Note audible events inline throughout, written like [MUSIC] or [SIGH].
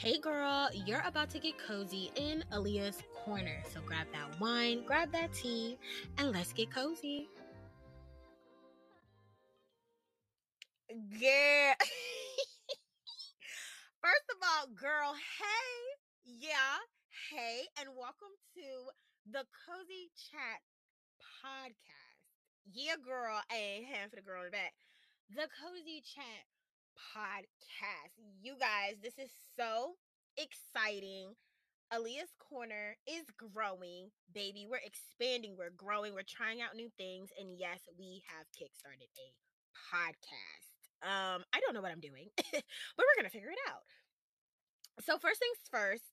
Hey girl, you're about to get cozy in Aliyah's corner. So grab that wine, grab that tea, and let's get cozy. Yeah. [LAUGHS] First of all, girl, hey, yeah, hey, and welcome to the Cozy Chat podcast. Yeah, girl, hey, hand for the girl in the back. The Cozy Chat podcast. You guys, this is so exciting. Aliyah's Corner is growing, baby. We're expanding, we're growing, we're trying out new things. And yes, we have kickstarted a podcast. Um, I don't know what I'm doing, [LAUGHS] but we're gonna figure it out. So, first things first,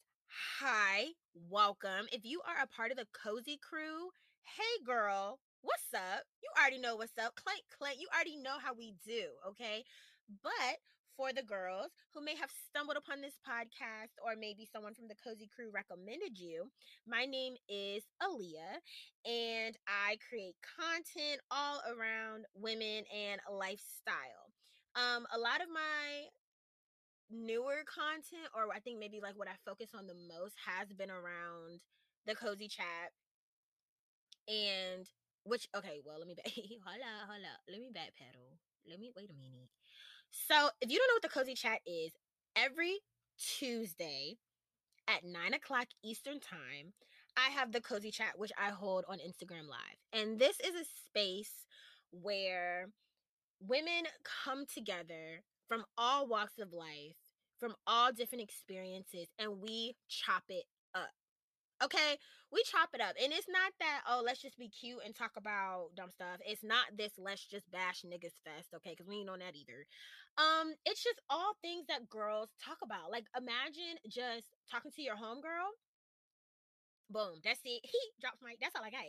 hi, welcome. If you are a part of the cozy crew, hey girl, what's up? You already know what's up. Clank, clank. You already know how we do, okay? But for the girls who may have stumbled upon this podcast, or maybe someone from the Cozy Crew recommended you, my name is Aliyah, and I create content all around women and lifestyle. Um, a lot of my newer content, or I think maybe like what I focus on the most, has been around the cozy chat and which okay, well let me back [LAUGHS] hold up, hold up. Let me backpedal. Let me wait a minute. So if you don't know what the cozy chat is, every Tuesday at nine o'clock Eastern time, I have the cozy chat, which I hold on Instagram Live. And this is a space where women come together from all walks of life, from all different experiences, and we chop it up. Okay, we chop it up. And it's not that, oh, let's just be cute and talk about dumb stuff. It's not this let's just bash niggas fest, okay? Because we ain't on that either. Um, it's just all things that girls talk about. Like imagine just talking to your homegirl. Boom, that's it. [LAUGHS] He drops my that's all I got.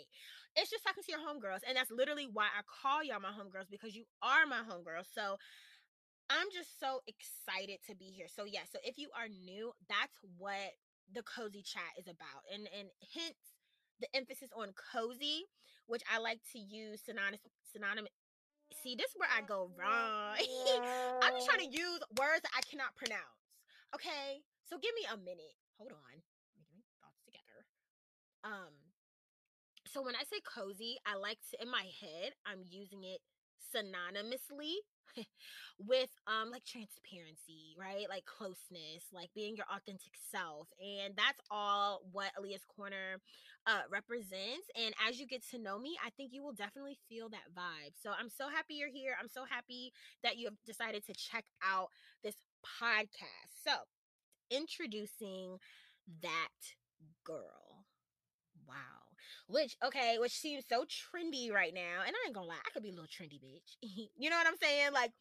It's just talking to your homegirls. And that's literally why I call y'all my homegirls, because you are my homegirls. So I'm just so excited to be here. So yeah, so if you are new, that's what the cozy chat is about. And and hence the emphasis on cozy, which I like to use synonymous synonymous See, this is where I go wrong. [LAUGHS] I'm just trying to use words that I cannot pronounce. Okay? So give me a minute. Hold on. Get my thoughts together. Um so when I say cozy, I like to in my head, I'm using it synonymously [LAUGHS] with um like transparency, right? Like closeness, like being your authentic self. And that's all what Aliyah's Corner uh represents. And as you get to know me, I think you will definitely feel that vibe. So I'm so happy you're here. I'm so happy that you have decided to check out this podcast. So introducing that girl. Wow. Which, okay, which seems so trendy right now. And I ain't gonna lie, I could be a little trendy bitch. [LAUGHS] you know what I'm saying? Like,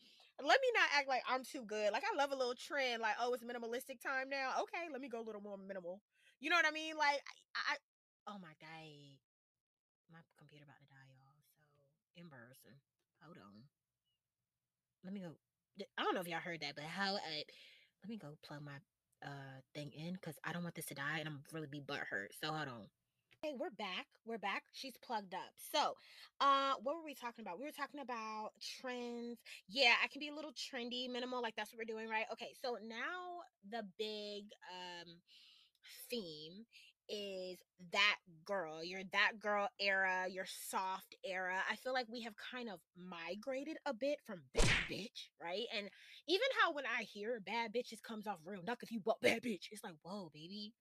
let me not act like I'm too good. Like, I love a little trend. Like, oh, it's minimalistic time now. Okay, let me go a little more minimal. You know what I mean? Like, I, I oh my god. My computer about to die, y'all. So embarrassing. Hold on. Let me go. I don't know if y'all heard that, but how uh, let me go plug my uh thing in because I don't want this to die and I'm really be butt hurt. So hold on. We're back. We're back. She's plugged up. So, uh, what were we talking about? We were talking about trends. Yeah, I can be a little trendy, minimal, like that's what we're doing, right? Okay, so now the big um theme is that girl, your that girl era, your soft era. I feel like we have kind of migrated a bit from bad bitch, right? And even how when I hear bad bitches comes off real, not if you bought bad bitch, it's like, whoa, baby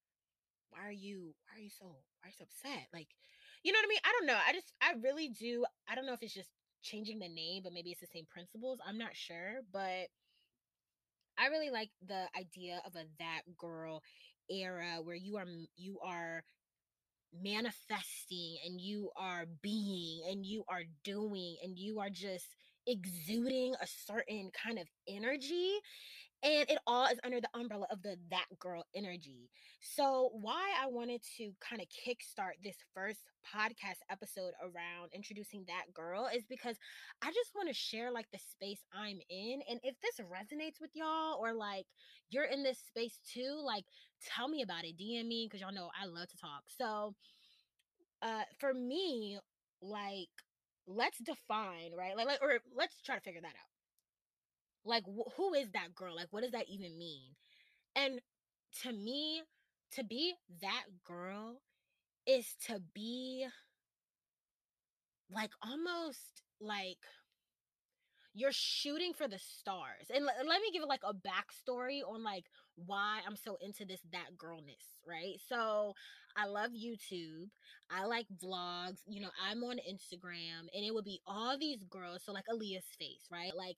why are you why are you so why are you so upset? Like you know what i mean? I don't know. I just i really do i don't know if it's just changing the name but maybe it's the same principles. I'm not sure but i really like the idea of a that girl era where you are you are manifesting and you are being and you are doing and you are just exuding a certain kind of energy and it all is under the umbrella of the that girl energy. So why i wanted to kind of kickstart this first podcast episode around introducing that girl is because i just want to share like the space i'm in and if this resonates with y'all or like you're in this space too like tell me about it dm me because y'all know i love to talk. So uh for me like let's define right like, like or let's try to figure that out like wh- who is that girl like what does that even mean and to me, to be that girl is to be like almost like you're shooting for the stars. And l- let me give it like a backstory on like why I'm so into this that girlness, right? So I love YouTube. I like vlogs. You know, I'm on Instagram and it would be all these girls. So like Aaliyah's face, right? Like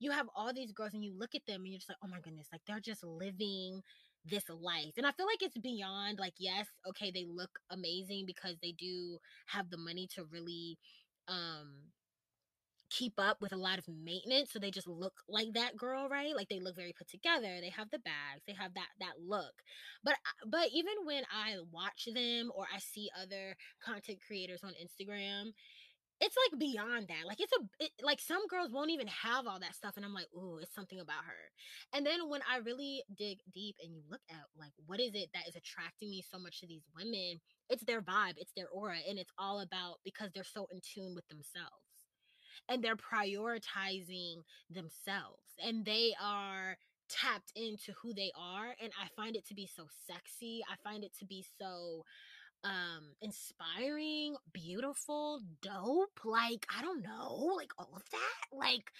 you have all these girls and you look at them and you're just like, oh my goodness, like they're just living this life. And I feel like it's beyond like, yes, okay, they look amazing because they do have the money to really um keep up with a lot of maintenance so they just look like that girl right like they look very put together they have the bags they have that that look but but even when i watch them or i see other content creators on instagram it's like beyond that like it's a it, like some girls won't even have all that stuff and i'm like ooh it's something about her. And then when i really dig deep and you look at like what is it that is attracting me so much to these women it's their vibe it's their aura and it's all about because they're so in tune with themselves and they're prioritizing themselves and they are tapped into who they are and i find it to be so sexy i find it to be so um inspiring beautiful dope like i don't know like all of that like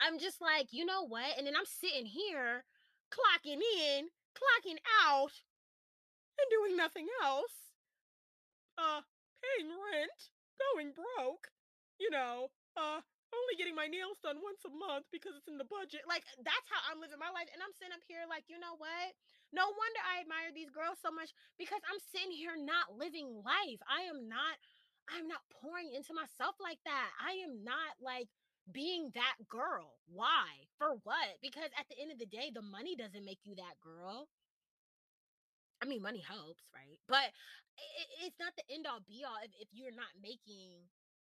i'm just like you know what and then i'm sitting here clocking in clocking out and doing nothing else uh paying rent going broke you know uh only getting my nails done once a month because it's in the budget. Like that's how I'm living my life. And I'm sitting up here like, you know what? No wonder I admire these girls so much because I'm sitting here not living life. I am not I'm not pouring into myself like that. I am not like being that girl. Why? For what? Because at the end of the day, the money doesn't make you that girl. I mean, money helps, right? But it, it's not the end all be all if, if you're not making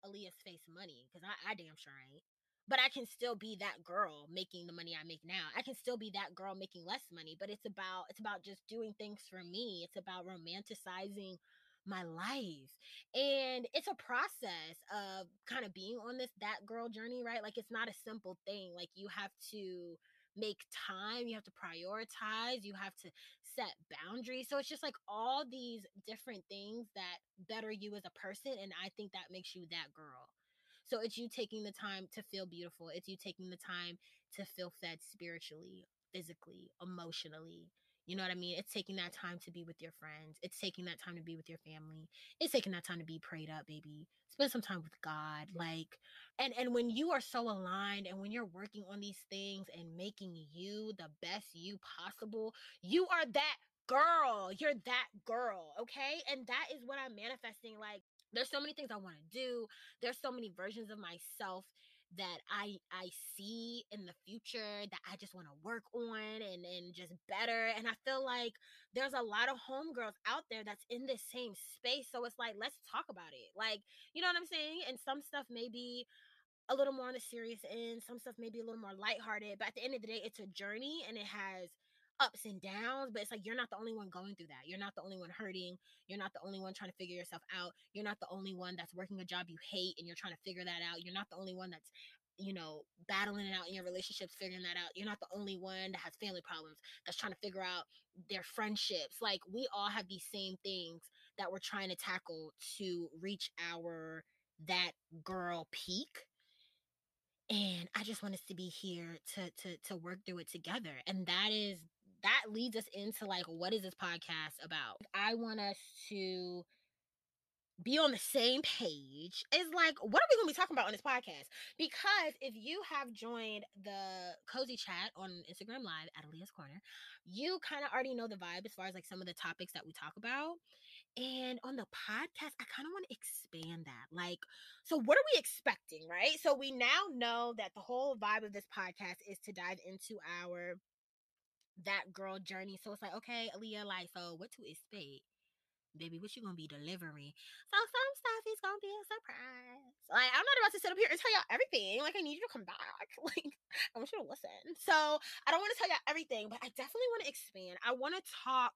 Aaliyah's face money because I, I damn sure ain't. But I can still be that girl making the money I make now. I can still be that girl making less money, but it's about it's about just doing things for me. It's about romanticizing my life. And it's a process of kind of being on this that girl journey, right? Like it's not a simple thing. Like you have to make time, you have to prioritize, you have to set boundaries. So it's just like all these different things that better you as a person. And I think that makes you that girl. So it's you taking the time to feel beautiful. It's you taking the time to feel fed spiritually, physically, emotionally. You know what I mean? It's taking that time to be with your friends. It's taking that time to be with your family. It's taking that time to be prayed up, baby. Spend some time with God. Like and and when you are so aligned and when you're working on these things and making you the best you possible, you are that girl. You're that girl, okay? And that is what I'm manifesting like there's so many things I want to do. There's so many versions of myself that I I see in the future that I just want to work on and and just better. And I feel like there's a lot of homegirls out there that's in this same space. So it's like let's talk about it. Like, you know what I'm saying? And some stuff may be a little more on the serious end, some stuff may be a little more lighthearted, but at the end of the day, it's a journey and it has ups and downs, but it's like you're not the only one going through that. You're not the only one hurting. You're not the only one trying to figure yourself out. You're not the only one that's working a job you hate and you're trying to figure that out. You're not the only one that's you know, battling it out in your relationships, figuring that out. You're not the only one that has family problems that's trying to figure out their friendships. Like, we all have these same things that we're trying to tackle to reach our that girl peak and i just want us to be here to to to work through it together and that is that leads us into like what is this podcast about? I want us to be on the same page. Is like what are we going to be talking about on this podcast? Because if you have joined the cozy chat on instagram live at Aliyah's corner you kind of already know the vibe as far as like some of the topics that we talk about. And on the podcast i kind of want to expand that. Like so what are we expecting right? So we now know that the whole vibe of this podcast is to dive into our that girl journey. So it's like, okay, Aliyah, like, so what to expect? Baby, what you gonna be delivering? So some stuff is gonna be a surprise. Like, I'm not about to sit up here and tell y'all everything. Like, I need you to come back. [LAUGHS] Like, I want you to listen. So I don't want to tell y'all everything, but I definitely want to expand. I want to talk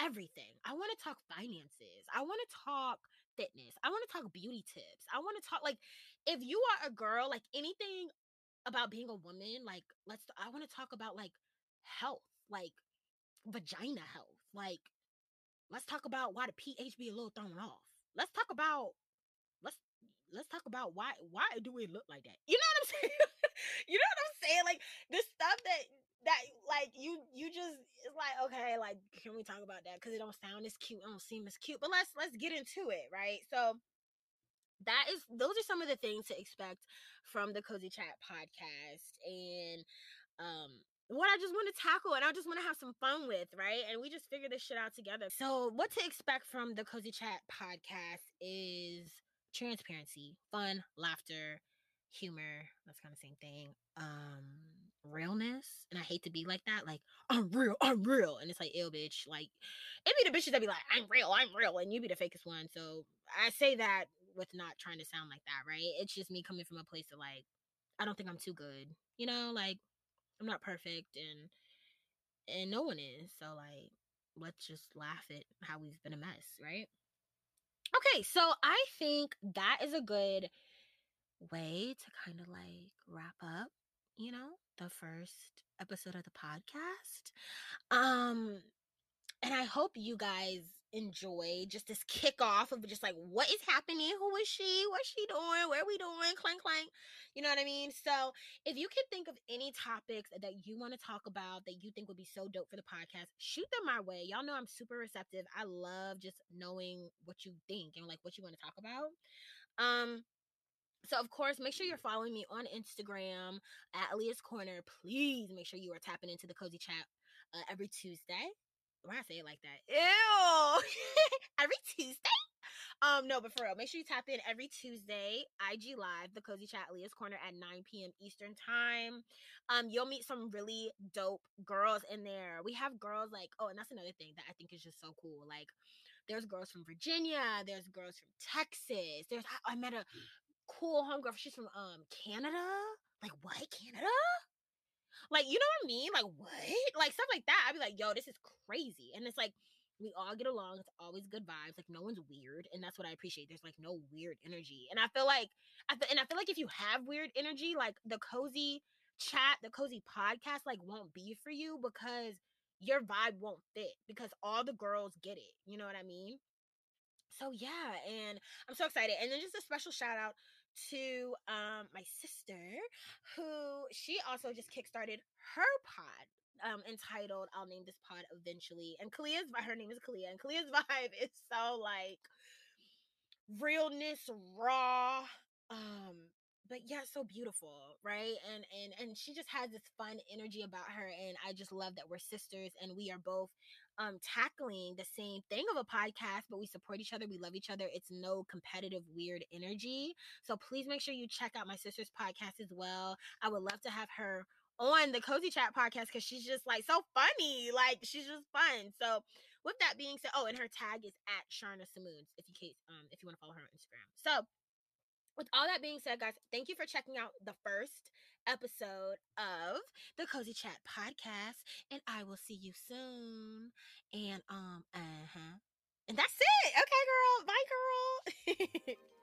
everything. I want to talk finances. I want to talk fitness. I want to talk beauty tips. I want to talk like if you are a girl, like anything about being a woman, like let's I want to talk about like health, like vagina health. Like, let's talk about why the pH be a little thrown off. Let's talk about let's let's talk about why why do we look like that? You know what I'm [LAUGHS] saying? you know what I'm saying? Like the stuff that that like you you just it's like okay like can we talk about that because it don't sound as cute it don't seem as cute but let's let's get into it right so that is those are some of the things to expect from the cozy chat podcast and um what I just want to tackle and I just want to have some fun with, right? And we just figure this shit out together. So, what to expect from the Cozy Chat podcast is transparency, fun, laughter, humor. That's kind of same thing. Um, realness. And I hate to be like that. Like, I'm real, I'm real. And it's like, ill bitch. Like, it be the bitches that be like, I'm real, I'm real. And you be the fakest one. So I say that with not trying to sound like that, right? It's just me coming from a place of like, I don't think I'm too good. You know, like I'm not perfect and and no one is. So like let's just laugh at how we've been a mess, right? Okay, so I think that is a good way to kind of like wrap up, you know, the first episode of the podcast. Um and I hope you guys enjoy just this kickoff of just like what is happening? Who is she? What's she doing? Where are we doing? Clank clank. You know what i mean? So if you can think of any topics that you want to talk about that you think would be so dope for the podcast shoot them my way. Y'all know i'm super receptive. I love just knowing what you think and like what you want to talk about. Um so of course, make sure you're following me on Instagram at Leah's Corner. Please make sure you are tapping into the cozy chat uh, every Tuesday. Why I say it like that? Ew. [LAUGHS] every Tuesday. Um, no, but for real, make sure you tap in every Tuesday, IG Live, the Cozy Chat Leah's Corner at 9 p.m. Eastern Time. Um, you'll meet some really dope girls in there. We have girls like, oh, and that's another thing that I think is just so cool. Like, there's girls from Virginia, there's girls from Texas. There's I, I met a cool homegirl. She's from um Canada. Like what? Canada? Like, you know what I mean? Like, what? Like, stuff like that. I'd be like, yo, this is crazy. And it's like, we all get along. It's always good vibes. Like, no one's weird. And that's what I appreciate. There's like no weird energy. And I feel like, I feel, and I feel like if you have weird energy, like the cozy chat, the cozy podcast, like won't be for you because your vibe won't fit because all the girls get it. You know what I mean? So yeah, and I'm so excited. And then just a special shout out to um my sister who she also just kickstarted her pod um entitled I'll name this pod eventually. And Kalia's her name is Kalia and Kalia's [LAUGHS] vibe is so like realness raw um but yeah so beautiful right? And and and she just has this fun energy about her and i just love that we're sisters and we are both um tackling the same thing of a podcast but we support each other we love each other it's no competitive weird energy. So please make sure you check out my sister's podcast as well. I would love to have her on the cozy chat podcast because she's just like so funny like she's just fun. So with that being said oh and her tag is at sharna Samoons if you case um if you want to follow her on instagram. So with all that being said, guys, thank you for checking out the first episode of the Cozy Chat podcast, and I will see you soon. And um, uh huh, and that's it. Okay, girl. Bye, girl. [LAUGHS]